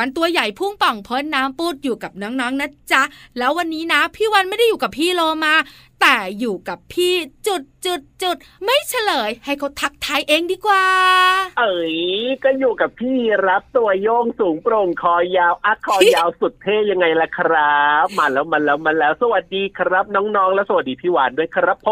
วันตัวใหญ่พุ่ง องพ้นน้ำปูดอยู่กับน้องๆนนะจ๊ะ แล้ววันนี้นะพี่วันไม่ได้อยู่กับพี่โลมา แต่อยู่กับพี่จุดจุดจุดไม่เฉลย ให้เขาทักทายเองดีกว่า เอ๋ยก็อยู่กับพี่รับตัวโยงสูงโปร่งคอยาวอักคอยาวสุดเท่ยังไงล่ะครับ มาแล้วมาแล้วมาแล้ว สวัสดีครับ น้องๆ และสวัสดีพี่หวานด้วยครับผ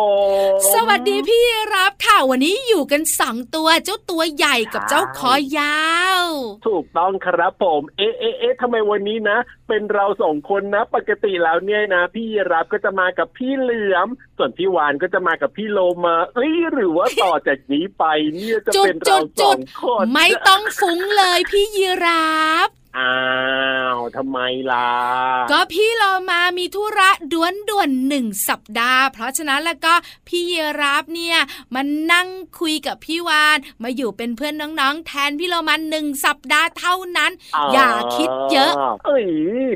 มสวัสดีพี่รับค่ะวันนี้อยู่กันสองตัวเจ้าตัวใหญ่กับเจ้าคอยาว ถูกต้องครับผม เอ๊ะเอ๊ะเอ๊ะทำไมวันนี้นะ เป็นเราสองคนนะ ปกติแล้วเนี่ยนะ พี่รับก็จะมากับพี่เหลือม ส่วนพี่วานก็จะมากับพี่โลมาเอ้ยหรือว่าต่อจากนี้ไปเนี่ยจะเป็นเราสองคนไม่ต้องฟุ้งเลยพี่ยีรับ อ้าวทำไมล่ะ ก็พี่เรามามีธุระด่วนด่วนๆหนึ่งสัปดาห์ เพราะฉะนั้นแล้วก็พี่เยรับเนี่ยมันนั่งคุยกับพี่วานมาอยู่เป็นเพื่อนน้องๆ แทนพี่เรามาหนึ่งสัปดาห์เท่านั้นอย่าคิดเยอะเอ้ย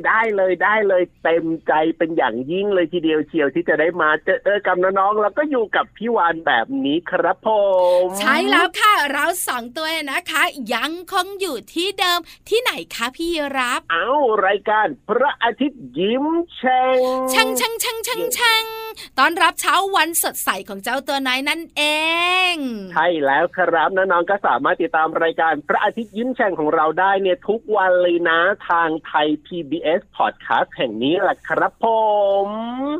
ได้เลยได้เลยเต็มใจเป็นอย่างยิ่งเลยทีเดียวเชียวที่จะได้มาเจอเจอกับน้องๆแล้วก็อยู่กับพี่วานแบบนี้ครับผมใช่แล้วค่ะเราสองตัวนะคะ ยังคงอยู่ที่เดิมที่ไหนคะพี่เยรับ เอารายการพระอาทิตย์ยิ้มแฉ่งช่างช่างช่างช่างช่างตอนรับเช้าวันสดใสของเจ้าตัวน้อยนั่นเอง ใช่แล้วครับน้องๆก็สามารถติดตามรายการพระอาทิตย์ยิ้มแฉ่งของเราได้เนี่ยทุกวันเลยนะทางไทย PBS Podcast แห่งนี้แหละครับผม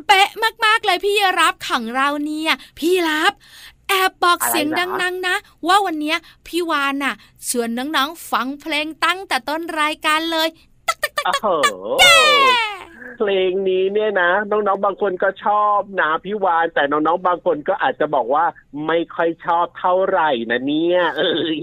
เป๊ะมากๆเลยพี่รับของเราเนี่ย พี่รับแอบบอกอะไรเสียงเหรอดังๆนะ ว่าวันเนี้ยพี่วานน่ะชวนน้องๆฟังเพลงตั้งแต่ต้นรายการเลย โอ้โหเพลงนี้เนี่ยนะ น้องๆบางคนก็ชอบนะพี่วาน แต่น้องๆบางคนก็อาจจะบอกว่าไม่ค่อยชอบเท่าไหร่นะเนี่ยเอ้ย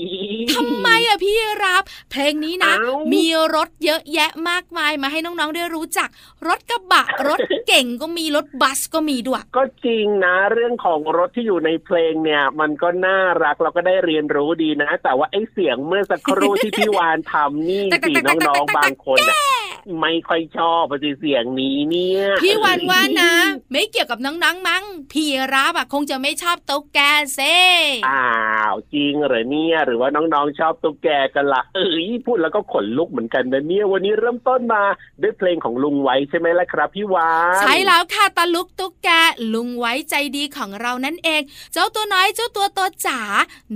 ทำไมอะพี่รับ เพลงนี้นะเอ้ามีมีรถเยอะแยะมากมายมาให้น้องๆได้รู้จัก รถกระบะรถเก่งก็มีรถบัสก็มีด้วย ก็จริงนะ เรื่องของรถที่อยู่ในเพลงเนี่ย มันก็น่ารักเราก็ได้เรียนรู้ดีนะ แต่ว่าไอ้เสียงเมื่อสักครู่ที่พี่วานทำนี่สิน้องๆบางคนน่ะ ไม่ค่อยชอบสิเสียงนี้เนี่ย พี่วันว่านะ ไม่เกี่ยวกับน้องๆมั้ง พี่รับอะคงจะไม่ชอบตุ๊กแกเซ่อ้าวจริงเหรอเนี่ย หรือว่าน้องๆชอบตุ๊กแกกันละเอ้ยพูดแล้วก็ขนลุกเหมือนกันนะเนี่ย วันนี้เริ่มต้นมาด้วยเพลงของลุงไว้ใช่ไหมล่ะครับพี่วานใช่แล้วค่ะตาลุกตุ๊กแกลุงไว้ใจดีของเรานั่นเอง เจ้าตัวน้อยเจ้าตัวโตจ๋า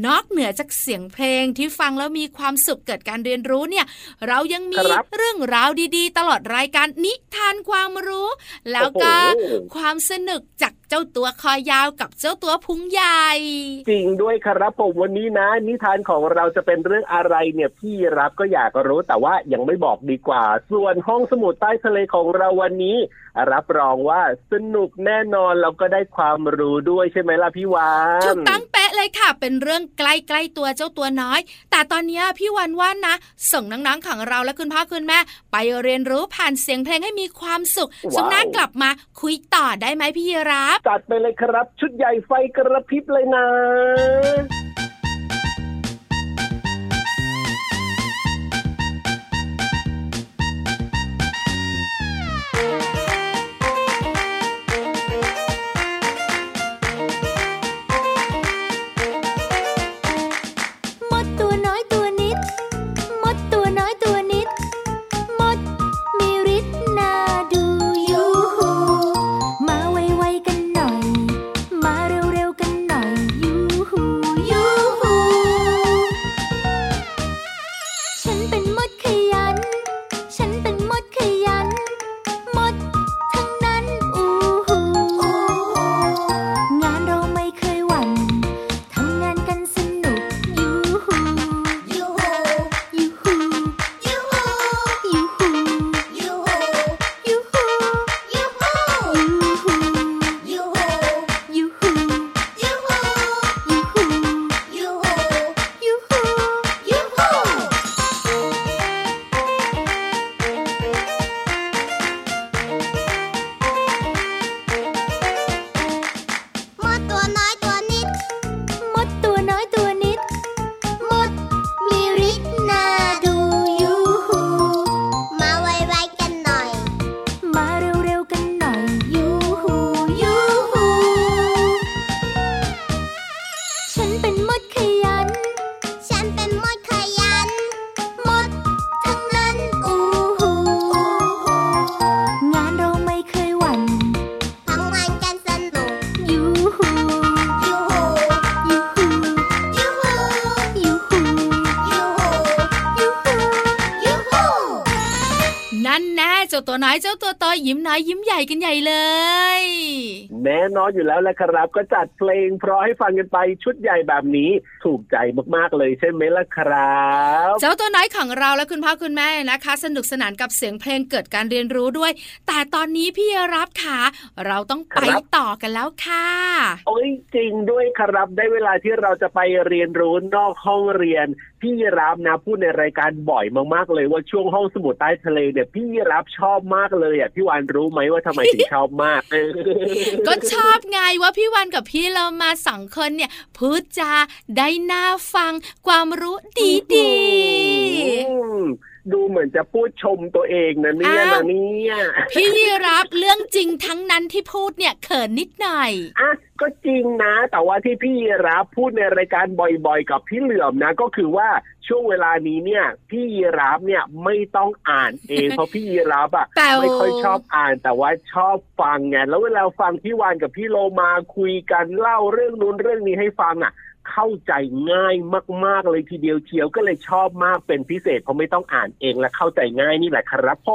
นอกเหนือจากเสียงเพลงที่ฟังแล้วมีความสุขเกิดการเรียนรู้เนี่ย เรายังมีครับเรื่องราวดีๆ ตลอดรายการนิทานความรู้ แล้วก็โอ้โหความสนุกจาก เจ้าตัวคอยาวกับเจ้าตัวพุงใหญ่ จริงด้วยครับผมวันนี้นะ นิทานของเราจะเป็นเรื่องอะไรเนี่ยพี่รับก็อยากรู้แต่ว่ายังไม่บอกดีกว่า ส่วนห้องสมุดใต้ทะเลของเราวันนี้ รับรองว่าสนุกแน่นอนเราก็ได้ความรู้ด้วยใช่ไหมล่ะพี่วานถูกต้องเป๊ะเลยค่ะ เป็นเรื่องใกล้ๆตัวเจ้าตัวน้อย แต่ตอนเนี้ยพี่วันว่านะ ส่งน้องๆของเราและคุณพ่อคุณแม่ ไปเรียนรู้ผ่านเสียงเพลงให้มีความสุขช่วงหน้ากลับมาคุยต่อได้ไหมพี่ยีรับจัดไปเลยครับ ชุดใหญ่ไฟกระพริบเลยนะ เจ้าตัวโตยิ้มน้อยยิ้มใหญ่กันใหญ่เลย แน่นอนอยู่แล้วแหละครับ ก็จัดเพลงเพราะให้ฟังกันไปชุดใหญ่แบบนี้ถูกใจมากๆเลยใช่ไหมล่ะครับ เจ้าตัวน้อยของเราและคุณพ่อคุณแม่นะคะ สนุกสนานกับเสียงเพลงเกิดการเรียนรู้ด้วย แต่ตอนนี้พี่รับค่ะ เราต้องไปต่อกันแล้วค่ะ โอ้ยจริงด้วยครับได้เวลาที่เราจะไปเรียนรู้นอกห้องเรียน พี่รับนะพูดในรายการบ่อยมากๆเลยว่าช่วงห้องสมุดใต้ทะเลเนี่ยพี่รับชอบมากเลยอะพี่วานรู้ไหมว่าทำไมถึงชอบมาก ก็ชอบไงว่าพี่วันกับพี่เรามาสองคนเนี่ยพูดจาได้น่าฟังความรู้ดีดีอืม ดูเหมือนจะพูดชมตัวเองนะเนี่ยนะเนี่ยพี่รับเรื่องจริงทั้งนั้นที่พูดเนี่ยเขินนิดหน่อยอะก็จริงนะ แต่ว่าที่พี่รับพูดในรายการบ่อยๆ กับพี่เหลือมนะ ก็คือว่าช่วงเวลานี้เนี่ย พี่รับเนี่ยไม่ต้องอ่านเองเพราะพี่รับอะแต่ไม่ค่อยชอบอ่าน แต่ว่าชอบฟังไงแล้วเวลาฟังพี่วานกับพี่โลมาคุยกันเล่าเรื่องนู้นเรื่องนี้ให้ฟังอะ เข้าใจง่ายมาก ๆ เลยทีเดียวเชียวก็เลยชอบมากเป็นพิเศษเพราะไม่ต้องอ่านเองและเข้าใจง่ายนี่แหละครับผ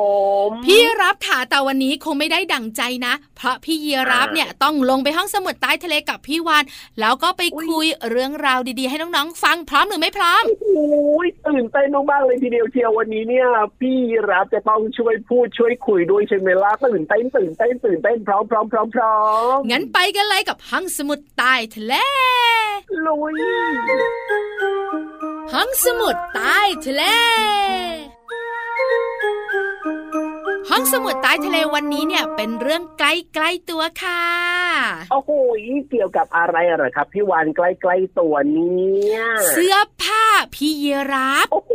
มพี่รับค่ะแต่วันนี้คงไม่ได้ดั่งใจนะ เพราะพี่ยีรับเนี่ยต้องลงไปห้องสมุดใต้ทะเลกับพี่วานแล้วก็ไปคุยเรื่องราวดีๆ ให้น้องๆ ฟังพร้อมหรือไม่พร้อมโอ้ยตื่นเต้นมากๆเลยทีเดียวเชียววันนี้เนี่ย พี่รับจะต้องช่วยพูดช่วยคุยด้วยใช่ไหมล่ะตื่นเต้นตื่นเต้นตื่นเต้นพร้อมพร้อมพร้อมพร้อมงั้นไปกันเลยกับห้องสมุดใต้ทะเลลุยห้องสมุดใต้ทะเล ห้องสมุดใต้ทะเลวันนี้เนี่ยเป็นเรื่องใกล้ๆตัวค่ะ โอ้โหเกี่ยวกับอะไรเหรอครับ พี่วานใกล้ๆตัวเนี่ย เสื้อผ้าพี่ยีรับ โอ้โห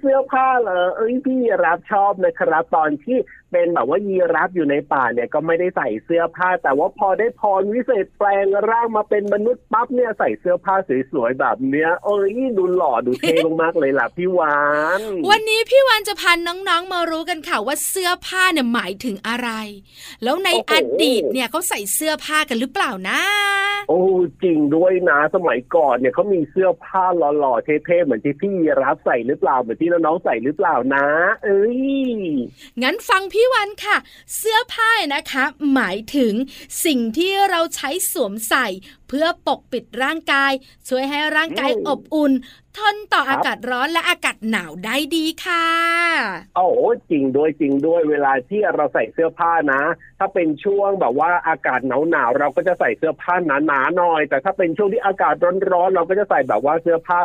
เสื้อผ้าเหรอ เอ้ยพี่ยีรับชอบนะครับ ตอนที่เป็นแบบว่ายีรับอยู่ในป่าเนี่ยก็ไม่ได้ใส่เสื้อผ้า แต่ว่าพอได้พรวิเศษแปลงร่างมาเป็นมนุษย์ปั๊บเนี่ยใส่เสื้อผ้าสวยๆแบบเนี้ยเอ้ยดูหล่อดูเท่มากๆเลยล่ะพี่วานวันนี้พี่วันจะพาน้องๆมารู้กันค่ะว่าเสื้อผ้าเนี่ยหมายถึงอะไร แล้วในอดีตเนี่ยเขาใส่เสื้อผ้ากันหรือเปล่านะ โอ้จริงด้วยนะสมัยก่อนเนี่ยเขามีเสื้อผ้าหล่อๆเท่ๆเหมือนที่พี่ยีรับใส่หรือเปล่าเหมือนที่น้องๆใส่หรือเปล่านะ เอ้ยงั้นฟังพี่วันค่ะ เสื้อผ้านะคะ หมายถึงสิ่งที่เราใช้สวมใส่ เพื่อปกปิดร่างกาย ช่วยให้ร่างกายอืมอบอุ่น ทนต่อครับอากาศร้อนและอากาศหนาวได้ดีค่ะโอ้โหจริงด้วยจริงด้วยเวลาที่เราใส่เสื้อผ้านะ ถ้าเป็นช่วงแบบว่าอากาศหนาวหนาวๆเราก็จะใส่เสื้อผ้าหนาๆหน่อย แต่ถ้าเป็นช่วงที่อากาศร้อนๆเราก็จะใส่แบบว่าเสื้อผ้า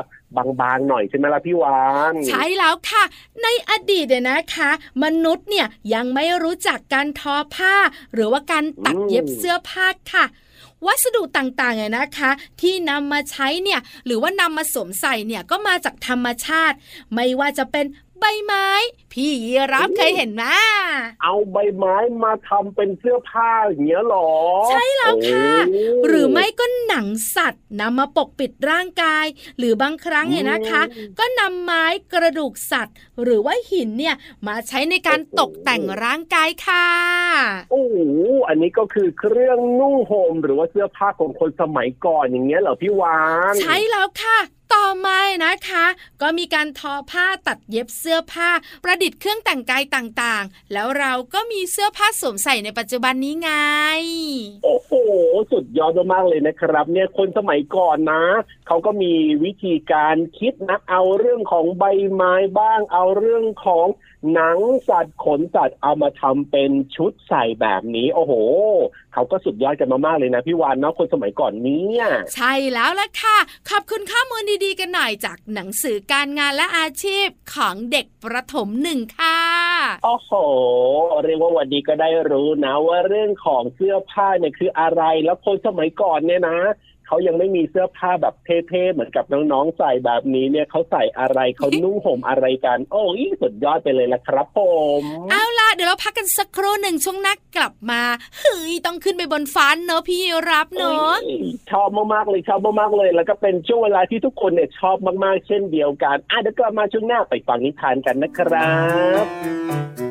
บางๆหน่อยใช่ไหมล่ะพี่วานใช่แล้วค่ะ ในอดีตเนี่ยนะคะ มนุษย์เนี่ยยังไม่รู้จักการทอผ้า หรือว่าการตัดเย็บเสื้อผ้าค่ะ วัสดุต่างๆเนี่ยนะคะ ที่นำมาใช้เนี่ยหรือว่านำมาสวมใส่เนี่ยก็มาจากธรรมชาติ ไม่ว่าจะเป็น ใบไม้ พี่ยีรับเคยเห็นไหมเอาใบไม้มาทำเป็นเสื้อผ้าอย่างเงี้ยหรอ ใช่แล้วค่ะโอ้หรือไม่ก็หนังสัตว์นำมาปกปิดร่างกาย หรือบางครั้งเนี่ยนะคะ ก็นำไม้กระดูกสัตว์ หรือว่าหินเนี่ยมาใช้ในการตกแต่งร่างกายค่ะ โอ้โหอันนี้ก็คือเครื่องนุ่งห่มหรือว่าเสื้อผ้าของคนสมัยก่อนอย่างเงี้ยเหรอพี่วาน ใช่แล้วค่ะ ต่อมานะคะ ก็มีการทอผ้าตัดเย็บเสื้อผ้า ประดิษฐ์เครื่องแต่งกายต่างๆ แล้วเราก็มีเสื้อผ้าสวมใส่ในปัจจุบันนี้ไง โอ้โห สุดยอดมากเลยนะครับ เนี่ยคนสมัยก่อนนะ เขาก็มีวิธีการคิดนะ เอาเรื่องของใบไม้บ้าง เอาเรื่องของ หนังสัตว์ขนสัตว์เอามาทำเป็นชุดใส่แบบนี้ โอ้โห เขาก็สุดยอดกันมากๆเลยนะพี่วานเนาะคนสมัยก่อนเนี้ใช่แล้วล่ะค่ะ ขอบคุณข้อมูลดีๆกันหน่อยจากหนังสือการงานและอาชีพของเด็กประถมหนึ่งค่ะโอ้โห เรียกว่าวันนี้ก็ได้รู้นะว่าเรื่องของเสื้อผ้าเนี่ยคืออะไรแล้วคนสมัยก่อนเนี่ยนะ เขายังไม่มีเสื้อผ้าแบบเท่ๆเหมือนกับน้องๆใส่แบบนี้เนี่ยเขาใส่อะไรเขานุ่งห่มอะไรกัน โอ้ยสุดยอดไปเลยละครับผมเอาล่ะเดี๋ยวเราพักกันสักครู่หนึ่งช่วงหนักกลับมาเฮ้ยต้องขึ้นไปบนฟ้าเนอะพี่รับเนอะเอ้ยชอบมากๆเลยชอบมากๆเลย แล้วก็เป็นช่วงเวลาที่ทุกคนเนี่ยชอบมากๆ เช่นเดียวกันอะเดี๋ยวกลับมาช่วงหน้าไปฟังนิทานกันนะครับ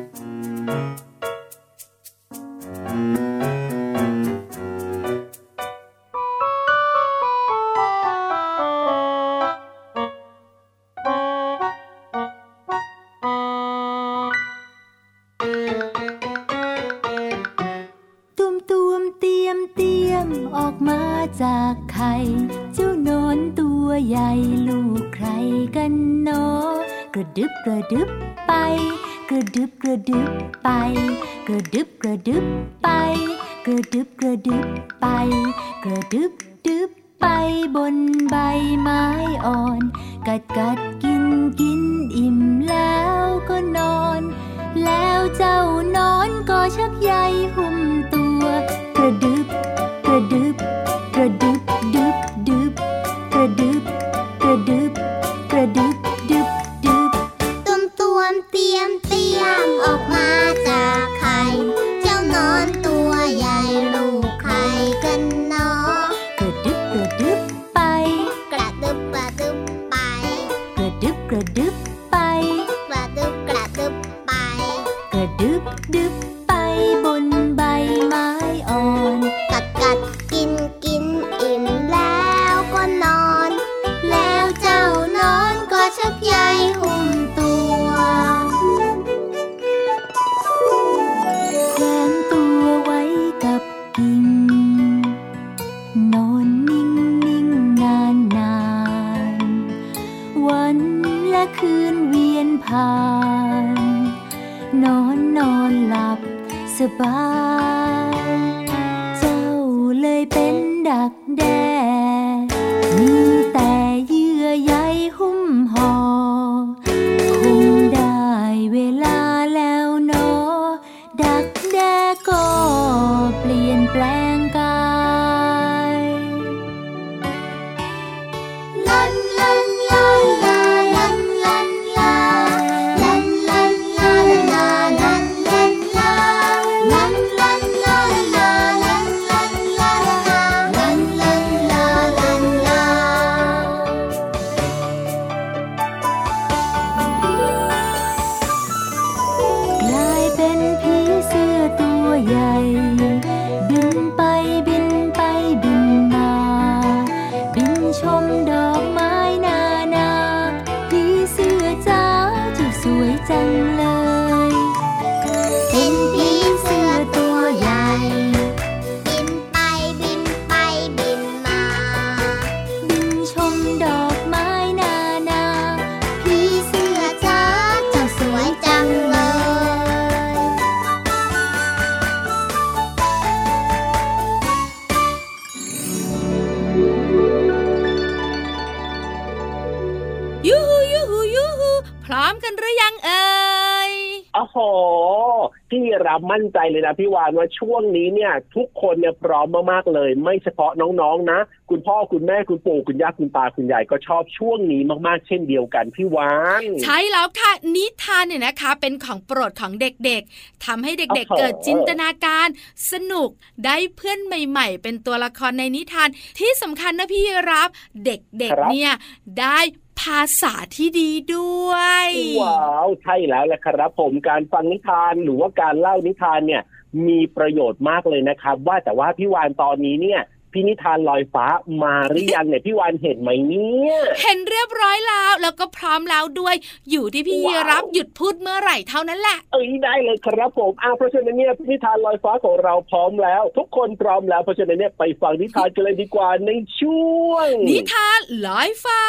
มั่นใจเลยนะพี่วานว่าช่วงนี้เนี่ย ทุกคนเนี่ยพร้อมมากๆเลย ไม่เฉพาะน้องๆนะ คุณพ่อคุณแม่คุณปู่คุณย่าคุณตาคุณยายก็ชอบช่วงนี้มากๆ เช่นเดียวกันพี่วานใช่แล้วค่ะนิทานเนี่ยนะคะ เป็นของโปรดของเด็กๆทำให้เด็กโอ้โหๆเกิดจินตนาการ สนุกได้เพื่อนใหม่ ๆ เป็นตัวละครในนิทานที่สำคัญนะพี่รับเด็กๆเนี่ยได้ ภาษาที่ดีด้วย ว้าวใช่แล้วแหละครับผมการฟังนิทานหรือว่าการเล่านิทานเนี่ยมีประโยชน์มากเลยนะครับ ว่าแต่ว่าพี่วานตอนนี้เนี่ย พี่นิทานลอยฟ้ามาหรือยังเนี่ยพี่วานเห็นไหมเนี่ยเห็นเรียบร้อยแล้ว แล้วก็พร้อมแล้วด้วยอยู่ที่พี่ว้าวรับหยุดพูดเมื่อไหร่เท่านั้นแหละเอ้ยได้เลยครับผมอ้าวเพราะฉะนั้นเนี่ยนิทานลอยฟ้าของเราพร้อมแล้ว ทุกคนพร้อมแล้วเพราะฉะนั้นเนี่ยไปฟังนิทานกันเลยดีกว่าในช่วง นิทานลอยฟ้า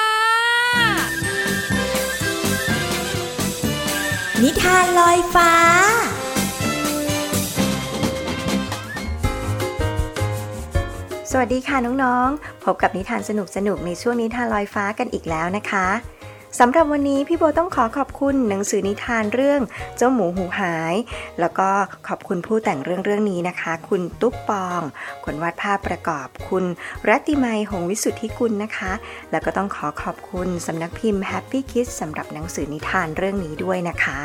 นิทานลอยฟ้า สวัสดีค่ะน้องๆ พบกับนิทานสนุกๆในช่วงนิทานลอยฟ้ากันอีกแล้วนะคะสำหรับวันนี้พี่โบต้องขอขอบคุณหนังสือนิทานเรื่องเจ้าหมูหูหาย แล้วก็ขอบคุณผู้แต่งเรื่องเรื่องนี้นะคะ คุณตุ๊กปองคนวาดภาพประกอบ คุณรัตติไมยหงวิสุทธิกุลนะคะ แล้วก็ต้องขอขอบคุณสำนักพิมพ์ Happy Kids สำหรับหนังสือนิทานเรื่องนี้ด้วยนะคะ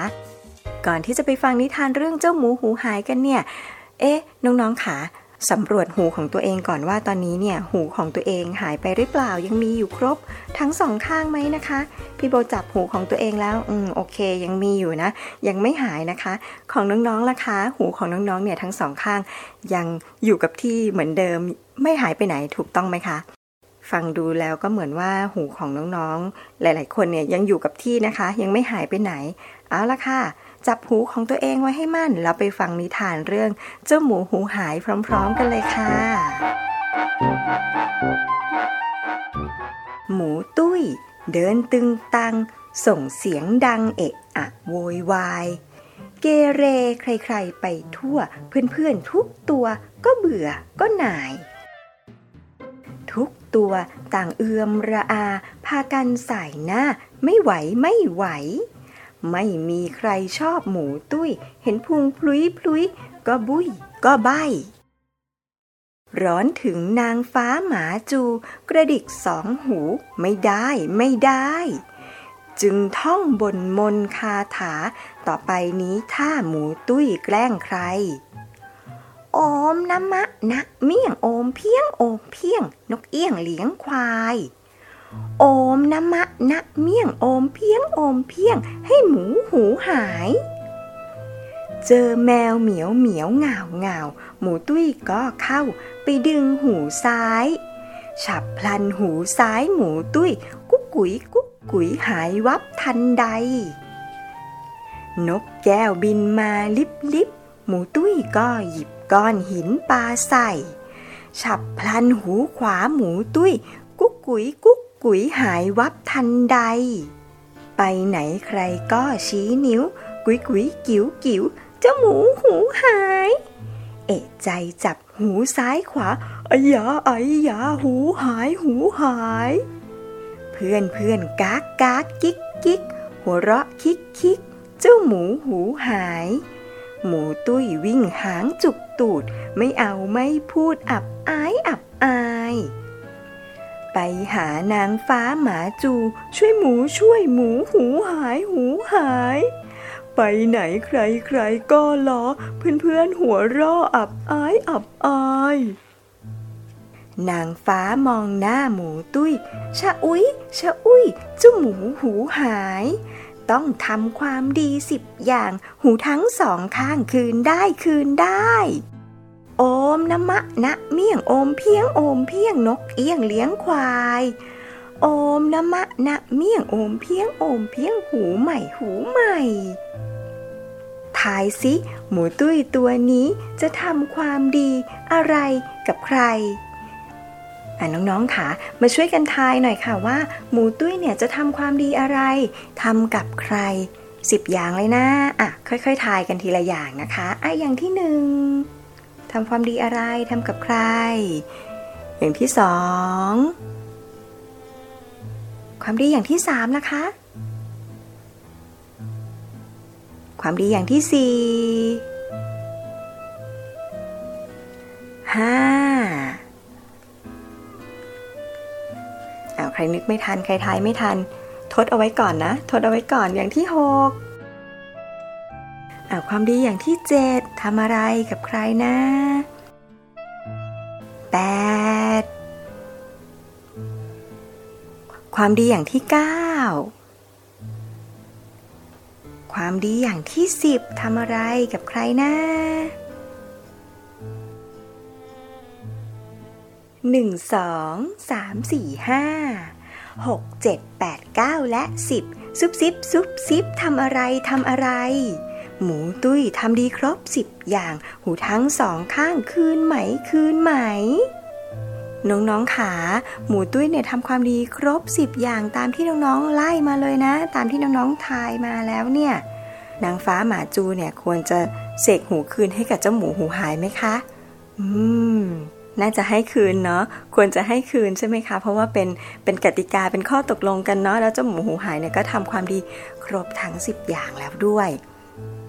ก่อนที่จะไปฟังนิทานเรื่องเจ้าหมูหูหายกันเนี่ยเอ๊ะน้องๆค่ะ สำรวจหูของตัวเองก่อนว่าตอนนี้เนี่ยหูของตัวเองหายไปหรือเปล่ายังมีอยู่ครบ ทั้งสองข้างไหมนะคะ พี่โบจับหูของตัวเองแล้วอืมโอเค ยังมีอยู่นะ ยังไม่หายนะคะ ของน้องๆล่ะคะ หูของน้องๆเนี่ยทั้งสองข้าง ยังอยู่กับที่เหมือนเดิม ไม่หายไปไหนถูกต้องไหมคะฟังดูแล้วก็เหมือนว่าหูของน้องๆ หลาย ๆ คนเนี่ยยังอยู่กับที่นะคะ ยังไม่หายไปไหน เอาละค่ะ จับหูของตัวเองไว้ให้มั่น แล้วไปฟังนิทานเรื่องเจ้าหมูหูหายพร้อม ๆ กันเลยค่ะ หมูตุ้ย เดินตึงตัง ส่งเสียงดังเอะอะโวยวายเกเรใครๆไปทั่ว เพื่อนๆทุกตัวก็เบื่อก็หน่าย ทุกตัวต่างเอือมระอา พากันสายหน้าไม่ไหวไม่ไหว ไม่มีใครชอบหมูตุ้ย เห็นพุงพลุยพลุยก็บุยก็ใบ ร้อนถึงนางฟ้าหมาจู กระดิกสองหูไม่ได้ไม่ได้ จึงท่องบนมนคาถา ต่อไปนี้ถ้าหมูตุ้ยแกล้งใคร โอมนะมะนะเมี่ยงโอมเพียงโอมเพียง นกเอี้ยงเลี้ยงควาย โอมนะมะนะเมี่ยงโอมเพียงโอมเพียง ให้หมูหูหาย เจอแมวเหมียวเหมียวเหงาเหงาหมูตุ้ยก็เข้าไปดึงหูซ้าย ฉับพลันหูซ้ายหมูตุ้ย กุ๊กกุ๋ยกุ๊กกุ๋ยหายวับทันใด นกแก้วบินมาลิบลิบหมูตุ้ยก็หยิบก้อนหินปลาใส่ ฉับพลันหูขวาหมูตุ้ย กุ๊กกุ๋ยกุ๊ก กุ๋ยหายวับทันใด ไปไหนใครก็ชี้นิ้ว กุ๋ยกุ๋ยกิ๋วกิ๋วเจ้าหมูหูหาย เอะใจจับหูซ้ายขวาไอายาอายาหูหายหูหาย เพื่อนเพื่อนกากกากกิ๊กกิ๊กหัวเราะคิกคิกเจ้าหมูหูหาย หมูตุ้ยวิ่งหางจุกตูด ไม่เอาไม่พูดอับอายอับอาย ไปหานางฟ้าหมาจู ช่วยหมูช่วยหมูหูหายหูหาย ไปไหนใครใครก็ล้อ เพื่อนเพื่อนหัวราะอับอายอับอาย นางฟ้ามองหน้าหมูตุ้ย ชะอุ๊ยชะอุ๊ยเจ้าหมูหูหาย ต้องทำความดีสิบอย่าง หูทั้งสองข้างคืนได้คืนได้ โอมนะมะนะเมี่ยงโอมเพียงโอมเพียงนกเอี้ยงเลี้ยงควาย โอมนะมะนะเมี่ยงโอมเพียงโอมเพียงหูใหม่หูใหม่ทายสิหมูตุ้ยตัวนี้จะทำความดีอะไรกับใครอะน้องๆค่ะมาช่วยกันทายหน่อยค่ะว่า หมูตุ้ยเนี่ยจะทำความดีอะไรทำกับใครสิบอย่างเลยนะอะค่อยๆ ทายกันทีละอย่างนะคะไอะอย่างที่หนึ่ง ทำความดีอะไรทำกับใคร อย่างที่สองความดีอย่างที่สามนะคะ ความดีอย่างที่สี่ห้าเอาใครนึกไม่ทัน ใครทายไม่ทัน ทดเอาไว้ก่อนนะ ทดเอาไว้ก่อนอย่างที่หก เอาความดีอย่างที่เจ็ดทำอะไรกับใครนะแปดความดีอย่างที่เก้าความดีอย่างที่สิบทำอะไรกับใครนะหนึ่งสองสามสี่ห้าหกเจ็ดแปดเก้าและสิบซุบซิบซุบซิบทำอะไรทำอะไร หมูตุ้ยทำดีครบสิบอย่าง หูทั้งสองข้างคืนไหมคืนไหม น้องๆขาหมูตุ้ยเนี่ยทำความดีครบสิบอย่างตามที่น้องๆไล่มาเลยนะ ตามที่น้องๆทายมาแล้วเนี่ยนางฟ้าหมาจูเนี่ยควรจะเสกหูคืนให้กับเจ้าหมูหูหายไหมคะ อืม น่าจะให้คืนเนาะ ควรจะให้คืนใช่ไหมคะ เพราะว่าเป็น เป็นกติกา เป็นข้อตกลงกันเนาะ แล้วเจ้าหมูหูหายเนี่ยก็ทำความดีครบทั้งสิบอย่างแล้วด้วย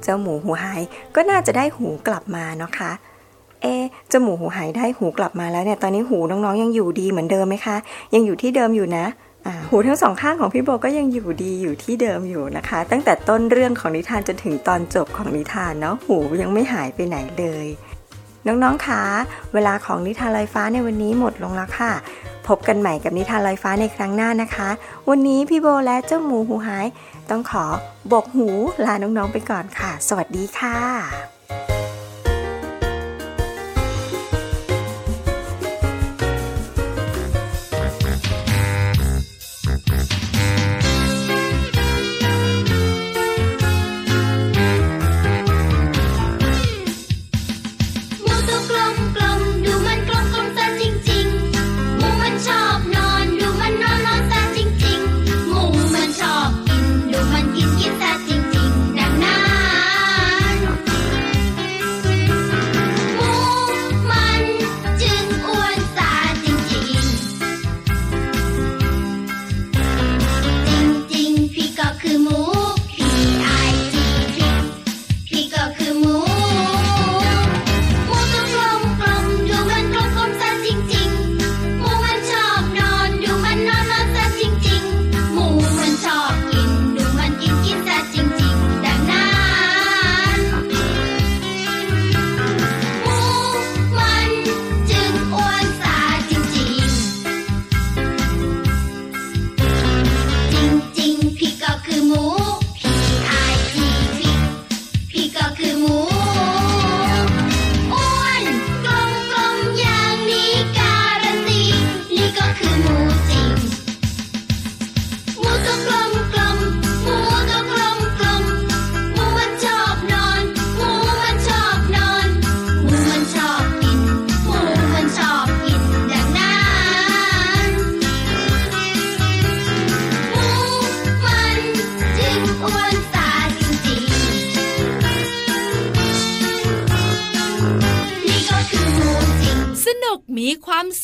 เจ้าหมูหูหายก็น่าจะได้หูกลับมาเนาะคะ เอเจ้าหมูหูหายได้หูกลับมาแล้วเนี่ย ตอนนี้หูน้องๆยังอยู่ดีเหมือนเดิมไหมคะ ยังอยู่ที่เดิมอยู่นะหูทั้งสองข้างของพี่โบก็ยังอยู่ดีอยู่ที่เดิมอยู่นะคะ ตั้งแต่ต้นเรื่องของนิทานจนถึงตอนจบของนิทานเนาะหูยังไม่หายไปไหนเลย น้องๆคะเวลาของนิทานลอยฟ้าในวันนี้หมดลงแล้วค่ะ พบกันใหม่กับนิทานลอยฟ้าในครั้งหน้านะคะ วันนี้พี่โบและเจ้าหมูหูหาย ต้องขอบกหูลาน้องๆไปก่อนค่ะ สวัสดีค่ะ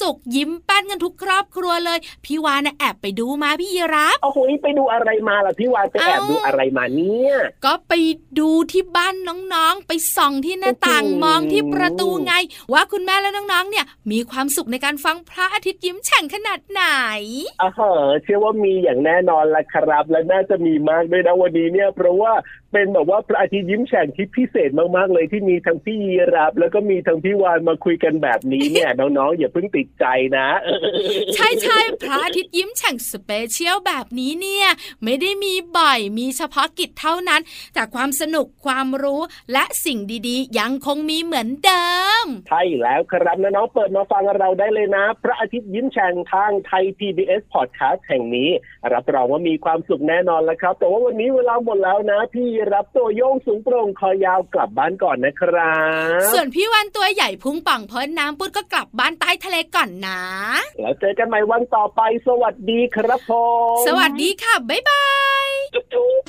สุขยิ้ม แป้นกันทุกครอบครัวเลย พี่วานนะแอบไปดูมาพี่ยีรับโอ้โหไปดูอะไรมาล่ะพี่วานไปแอบดูอะไรมาเนี่ยก็ไปดูที่บ้านน้องๆ ไปส่องที่หน้าต่างโอ้โหมองที่ประตูไง ว่าคุณแม่และน้องๆ เนี่ย มีความสุขในการฟังพระอาทิตย์ยิ้มแฉ่งขนาดไหนอ่าฮะเชื่อว่ามีอย่างแน่นอนละครับ และน่าจะมีมากด้วยนะวันนี้เนี่ย เพราะว่าเป็นแบบว่าพระอาทิตย์ยิ้มแฉ่งที่พิเศษมากๆเลยที่มีทั้งพี่ยีรับ แล้วก็มีทั้งพี่วานมาคุยกันแบบนี้เนี่ยน้องๆอย่าเพิ่งติดใจนะ ใช่ใช่พระอาทิตย์ยิ้มแฉ่ง special แบบนี้เนี่ย ไม่ได้มีบ่อยมีเฉพาะกิจเท่านั้น แต่ความสนุกความรู้และสิ่งดีๆ ยังคงมีเหมือนเดิม ใช่แล้วครับน้องๆเปิดมาฟังเราได้เลยนะ พระอาทิตย์ยิ้มแฉ่งทางไทย PBS Podcast แห่งนี้ รับรองว่ามีความสุขแน่นอนแล้วครับ แต่ว่าวันนี้เวลาหมดแล้วนะ พี่รับตัวโยงสูงโปร่งคอยาวกลับบ้านก่อนนะครับ ส่วนพี่วันตัวใหญ่พุงป่องพ้นน้ำปุดก็กลับบ้านใต้ทะเลก่อนนะ แล้วเจอกันใหม่วันต่อไป สวัสดีครับผม สวัสดีค่ะ บ๊ายบาย จุ๊บจุ๊บ